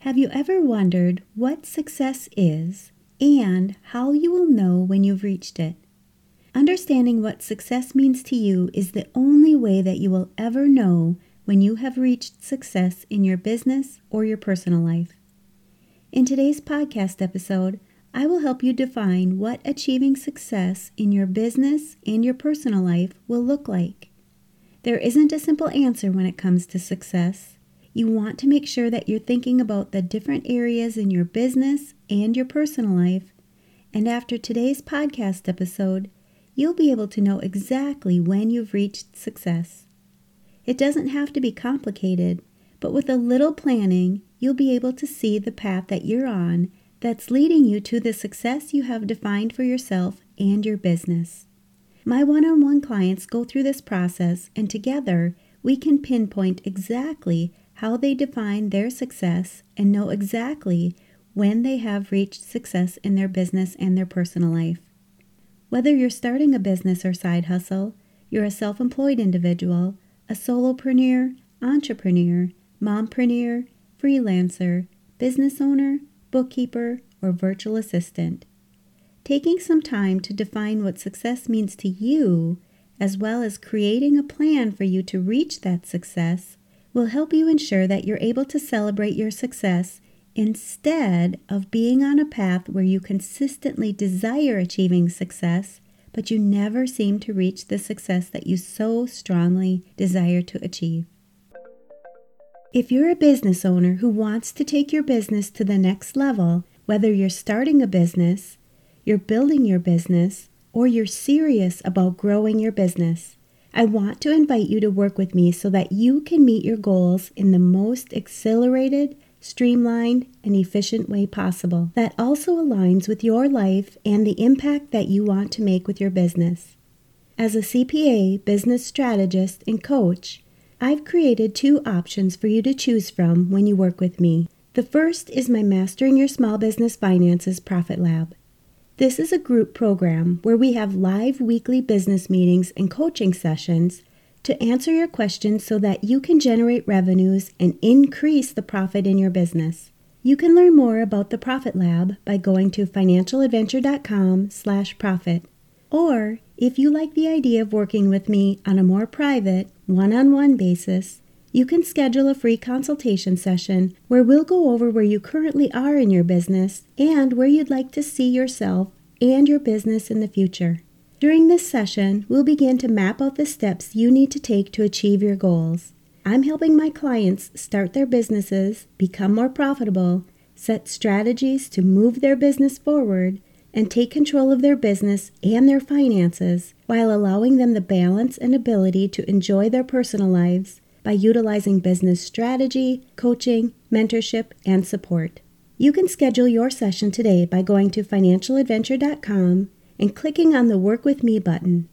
Have you ever wondered what success is and how you will know when you've reached it? Understanding what success means to you is the only way that you will ever know when you have reached success in your business or your personal life. In today's podcast episode, I will help you define what achieving success in your business and your personal life will look like. There isn't a simple answer when it comes to success. You want to make sure that you're thinking about the different areas in your business and your personal life. And after today's podcast episode, you'll be able to know exactly when you've reached success. It doesn't have to be complicated, but with a little planning, you'll be able to see the path that you're on that's leading you to the success you have defined for yourself and your business. My one on one clients go through this process, and together we can pinpoint exactly how they define their success and know exactly when they have reached success in their business and their personal life. Whether you're starting a business or side hustle, you're a self employed individual, a solopreneur, entrepreneur, mompreneur, freelancer, business owner, bookkeeper, or virtual assistant. Taking some time to define what success means to you, as well as creating a plan for you to reach that success, will help you ensure that you're able to celebrate your success instead of being on a path where you consistently desire achieving success, but you never seem to reach the success that you so strongly desire to achieve. If you're a business owner who wants to take your business to the next level, whether you're starting a business, you're building your business, or you're serious about growing your business, I want to invite you to work with me so that you can meet your goals in the most accelerated, streamlined, and efficient way possible that also aligns with your life and the impact that you want to make with your business. As a CPA, business strategist, and coach, I've created two options for you to choose from when you work with me. The first is my Mastering Your Small Business Finances Profit Lab. This is a group program where we have live weekly business meetings and coaching sessions to answer your questions so that you can generate revenues and increase the profit in your business. You can learn more about the Profit Lab by going to financialadventure.com/profit. Or, if you like the idea of working with me on a more private, one-on-one basis, you can schedule a free consultation session where we'll go over where you currently are in your business and where you'd like to see yourself and your business in the future. During this session, we'll begin to map out the steps you need to take to achieve your goals. I'm helping my clients start their businesses, become more profitable, set strategies to move their business forward, and take control of their business and their finances while allowing them the balance and ability to enjoy their personal lives by utilizing business strategy, coaching, mentorship, and support. You can schedule your session today by going to financialadventure.com and clicking on the Work With Me button.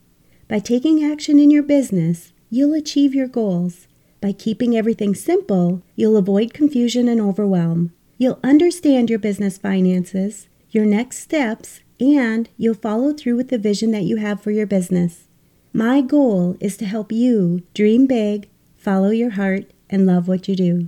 By taking action in your business, you'll achieve your goals. By keeping everything simple, you'll avoid confusion and overwhelm. You'll understand your business finances, your next steps, and you'll follow through with the vision that you have for your business. My goal is to help you dream big, follow your heart, and love what you do.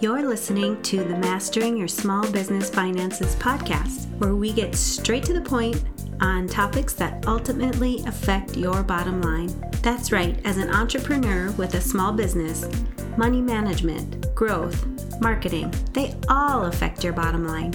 You're listening to the Mastering Your Small Business Finances podcast, where we get straight to the point on topics that ultimately affect your bottom line. That's right, as an entrepreneur with a small business, money management, growth, marketing, they all affect your bottom line.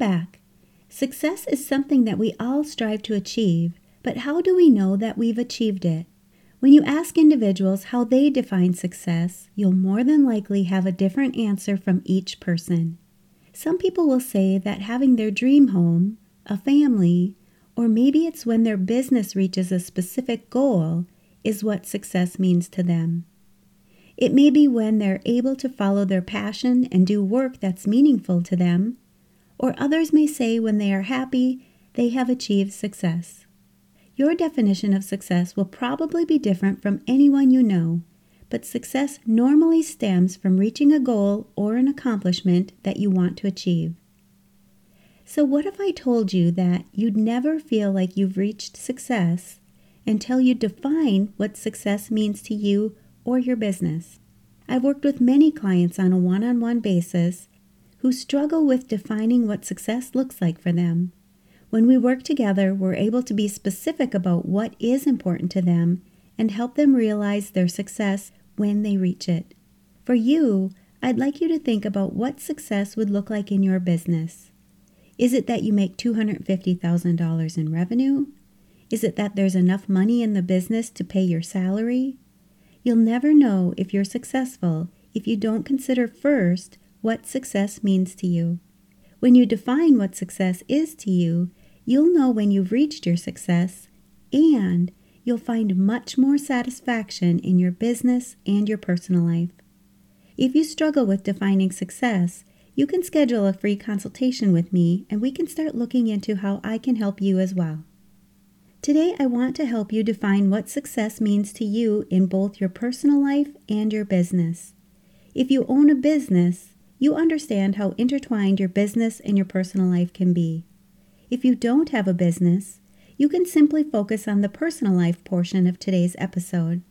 Back. Success is something that we all strive to achieve, but how do we know that we've achieved it? When you ask individuals how they define success, you'll more than likely have a different answer from each person. Some people will say that having their dream home, a family, or maybe it's when their business reaches a specific goal is what success means to them. It may be when they're able to follow their passion and do work that's meaningful to them, or others may say when they are happy, they have achieved success. Your definition of success will probably be different from anyone you know, but success normally stems from reaching a goal or an accomplishment that you want to achieve. So, what if I told you that you'd never feel like you've reached success until you define what success means to you or your business? I've worked with many clients on a one on one basis who struggle with defining what success looks like for them. When we work together, we're able to be specific about what is important to them and help them realize their success when they reach it. For you, I'd like you to think about what success would look like in your business. Is it that you make $250,000 in revenue? Is it that there's enough money in the business to pay your salary? You'll never know if you're successful if you don't consider first what success means to you. When you define what success is to you, You'll know when you've reached your success, and you'll find much more satisfaction in your business and your personal life. If you struggle with defining success, you can schedule a free consultation with me and we can start looking into how I can help you as well. Today, I want to help you define what success means to you in both your personal life and your business. If you own a business, you understand how intertwined your business and your personal life can be. If you don't have a business, you can simply focus on the personal life portion of today's episode.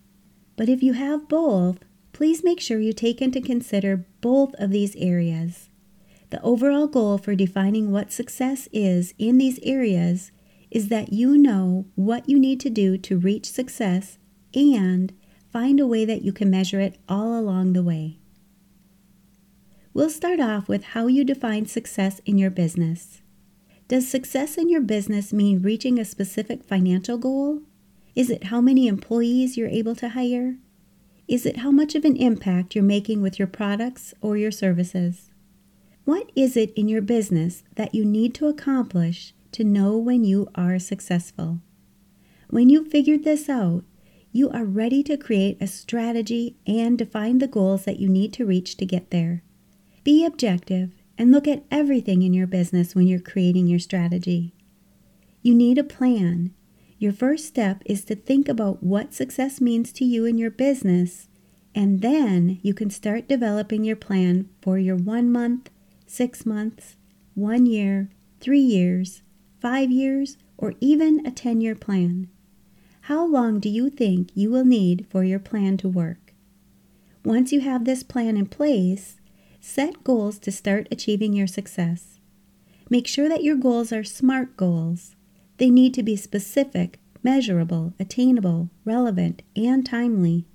But if you have both, please make sure you take into consider both of these areas. The overall goal for defining what success is in these areas is that you know what you need to do to reach success and find a way that you can measure it all along the way. We'll start off with how you define success in your business. Does success in your business mean reaching a specific financial goal? Is it how many employees you're able to hire? Is it how much of an impact you're making with your products or your services? What is it in your business that you need to accomplish to know when you are successful? When you've figured this out, you are ready to create a strategy and define the goals that you need to reach to get there. Be objective and look at everything in your business when you're creating your strategy. You need a plan. Your first step is to think about what success means to you in your business, and then you can start developing your plan for your one month, six months, one year, three years, five years, or even a 10 year plan. How long do you think you will need for your plan to work? Once you have this plan in place, Set goals to start achieving your success. Make sure that your goals are SMART goals. They need to be specific, measurable, attainable, relevant, and timely.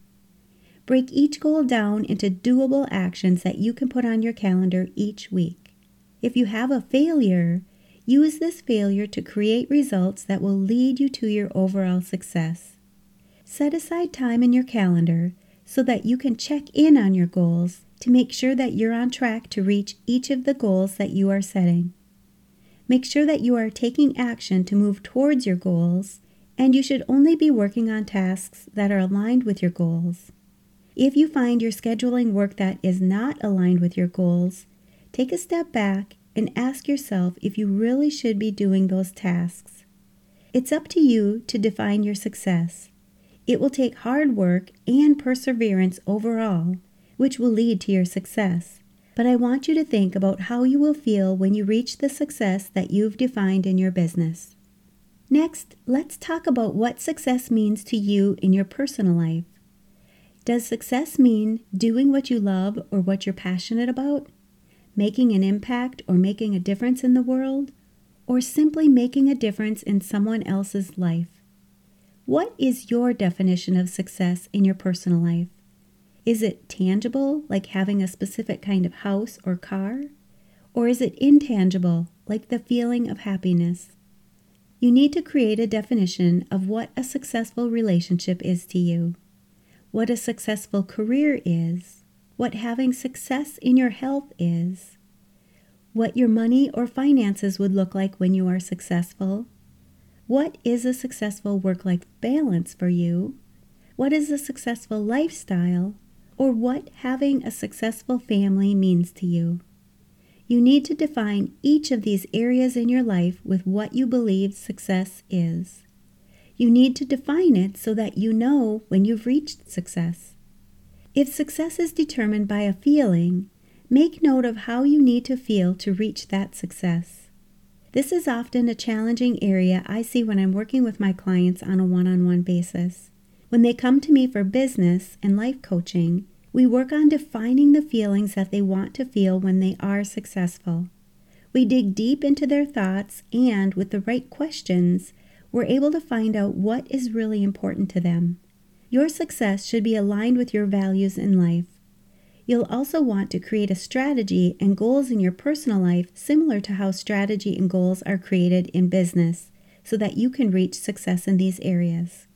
Break each goal down into doable actions that you can put on your calendar each week. If you have a failure, use this failure to create results that will lead you to your overall success. Set aside time in your calendar so that you can check in on your goals to make sure that you're on track to reach each of the goals that you are setting. Make sure that you are taking action to move towards your goals, and you should only be working on tasks that are aligned with your goals. If you find you're scheduling work that is not aligned with your goals, take a step back and ask yourself if you really should be doing those tasks. It's up to you to define your success. It will take hard work and perseverance overall which will lead to your success. But I want you to think about how you will feel when you reach the success that you've defined in your business. Next, let's talk about what success means to you in your personal life. Does success mean doing what you love or what you're passionate about? Making an impact or making a difference in the world? Or simply making a difference in someone else's life? What is your definition of success in your personal life? Is it tangible, like having a specific kind of house or car? Or is it intangible, like the feeling of happiness? You need to create a definition of what a successful relationship is to you, what a successful career is, what having success in your health is, what your money or finances would look like when you are successful, what is a successful work life balance for you, what is a successful lifestyle, or what having a successful family means to you. You need to define each of these areas in your life with what you believe success is. You need to define it so that you know when you've reached success. If success is determined by a feeling, make note of how you need to feel to reach that success. This is often a challenging area I see when I'm working with my clients on a one on one basis. When they come to me for business and life coaching, we work on defining the feelings that they want to feel when they are successful. We dig deep into their thoughts, and with the right questions, we're able to find out what is really important to them. Your success should be aligned with your values in life. You'll also want to create a strategy and goals in your personal life similar to how strategy and goals are created in business so that you can reach success in these areas.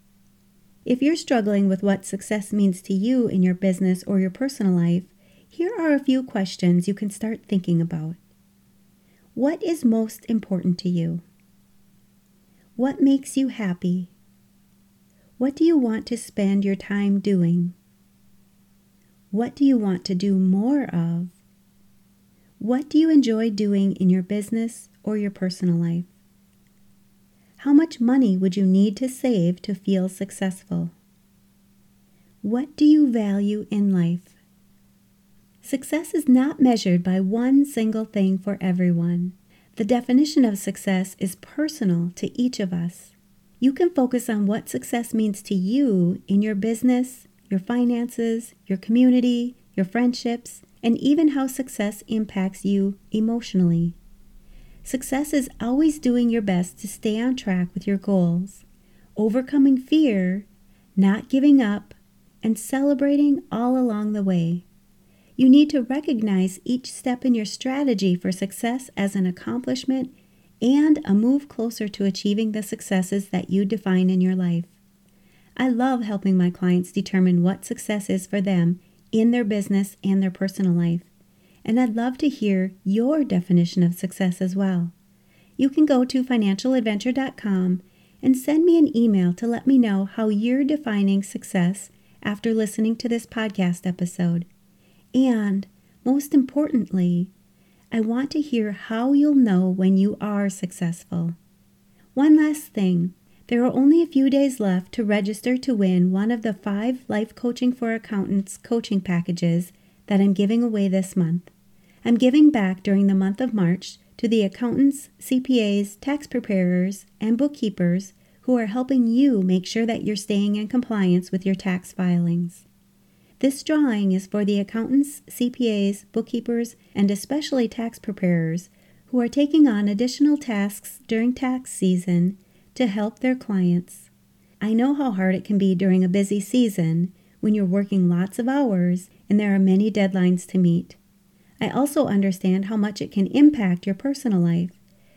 If you're struggling with what success means to you in your business or your personal life, here are a few questions you can start thinking about. What is most important to you? What makes you happy? What do you want to spend your time doing? What do you want to do more of? What do you enjoy doing in your business or your personal life? How much money would you need to save to feel successful? What do you value in life? Success is not measured by one single thing for everyone. The definition of success is personal to each of us. You can focus on what success means to you in your business, your finances, your community, your friendships, and even how success impacts you emotionally. Success is always doing your best to stay on track with your goals, overcoming fear, not giving up, and celebrating all along the way. You need to recognize each step in your strategy for success as an accomplishment and a move closer to achieving the successes that you define in your life. I love helping my clients determine what success is for them in their business and their personal life and I'd love to hear your definition of success as well. You can go to financialadventure.com and send me an email to let me know how you're defining success after listening to this podcast episode. And most importantly, I want to hear how you'll know when you are successful. One last thing there are only a few days left to register to win one of the five Life Coaching for Accountants coaching packages that I'm giving away this month. I'm giving back during the month of March to the accountants, CPAs, tax preparers, and bookkeepers who are helping you make sure that you're staying in compliance with your tax filings. This drawing is for the accountants, CPAs, bookkeepers, and especially tax preparers who are taking on additional tasks during tax season to help their clients. I know how hard it can be during a busy season when you're working lots of hours and there are many deadlines to meet. I also understand how much it can impact your personal life.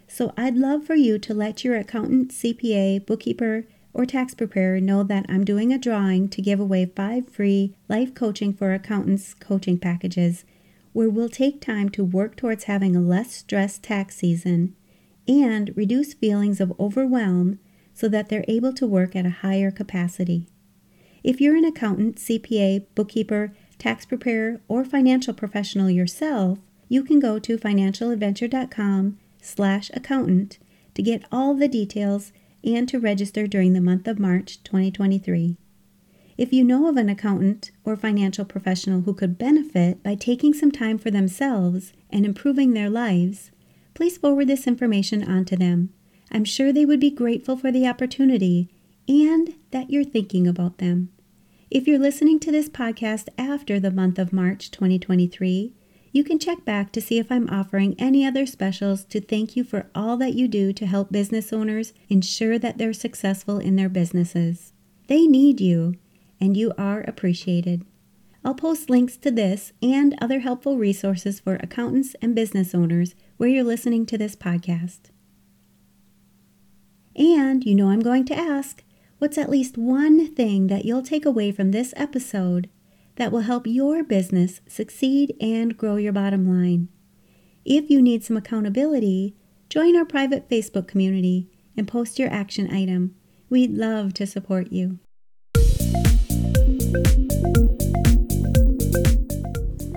So I'd love for you to let your accountant, CPA, bookkeeper, or tax preparer know that I'm doing a drawing to give away five free life coaching for accountants coaching packages where we'll take time to work towards having a less stressed tax season and reduce feelings of overwhelm so that they're able to work at a higher capacity. If you're an accountant, CPA, bookkeeper, tax preparer, or financial professional yourself, you can go to financialadventure.com slash accountant to get all the details and to register during the month of March 2023. If you know of an accountant or financial professional who could benefit by taking some time for themselves and improving their lives, please forward this information on to them. I'm sure they would be grateful for the opportunity and that you're thinking about them. If you're listening to this podcast after the month of March 2023, you can check back to see if I'm offering any other specials to thank you for all that you do to help business owners ensure that they're successful in their businesses. They need you, and you are appreciated. I'll post links to this and other helpful resources for accountants and business owners where you're listening to this podcast. And you know I'm going to ask what's at least one thing that you'll take away from this episode that will help your business succeed and grow your bottom line? If you need some accountability, join our private Facebook community and post your action item. We'd love to support you.